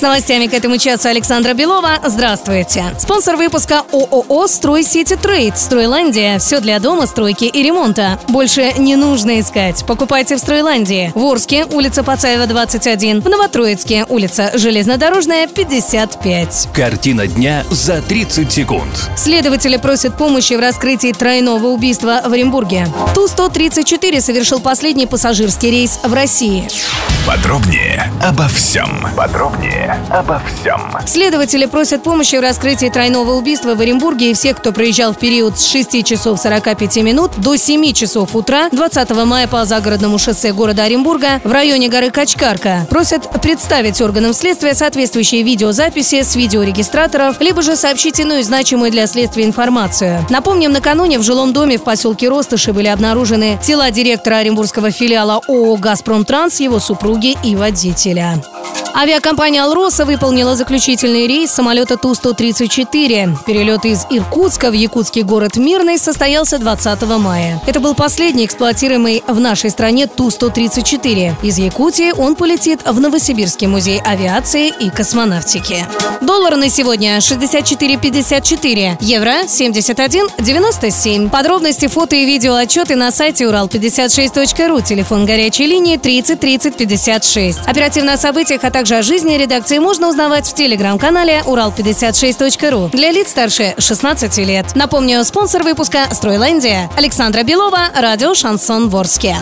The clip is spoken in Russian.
С новостями к этому часу Александра Белова. Здравствуйте. Спонсор выпуска ООО «Стройсити Трейд». Стройландия. Все для дома, стройки и ремонта. Больше не нужно искать. Покупайте в Стройландии. В Орске, улица Пацаева, 21. В Новотроицке, улица Железнодорожная, 55. Картина дня за 30 секунд. Следователи просят помощи в раскрытии тройного убийства в Оренбурге. Ту-134 совершил последний пассажирский рейс в России. Подробнее обо всем. Подробнее обо всем. Следователи просят помощи в раскрытии тройного убийства в Оренбурге и всех, кто проезжал в период с 6 часов 45 минут до 7 часов утра 20 мая по загородному шоссе города Оренбурга в районе горы Качкарка. Просят представить органам следствия соответствующие видеозаписи с видеорегистраторов, либо же сообщить иную значимую для следствия информацию. Напомним, накануне в жилом доме в поселке Ростыши были обнаружены тела директора оренбургского филиала ООО «Газпром Транс», его супруги и водителя. Авиакомпания «Алроса» выполнила заключительный рейс самолета Ту-134. Перелет из Иркутска в якутский город Мирный состоялся 20 мая. Это был последний эксплуатируемый в нашей стране Ту-134. Из Якутии он полетит в Новосибирский музей авиации и космонавтики. Доллар на сегодня 64,54, евро 71,97. Подробности, фото и видео отчеты на сайте урал56.ру, телефон горячей линии 30 30 56. Оперативно о событиях, а также о жизни редакции можно узнавать в телеграм-канале урал56.ру для лиц старше 16 лет. Напомню, спонсор выпуска «Стройландия» Александра Белова, радио «Шансон Ворске».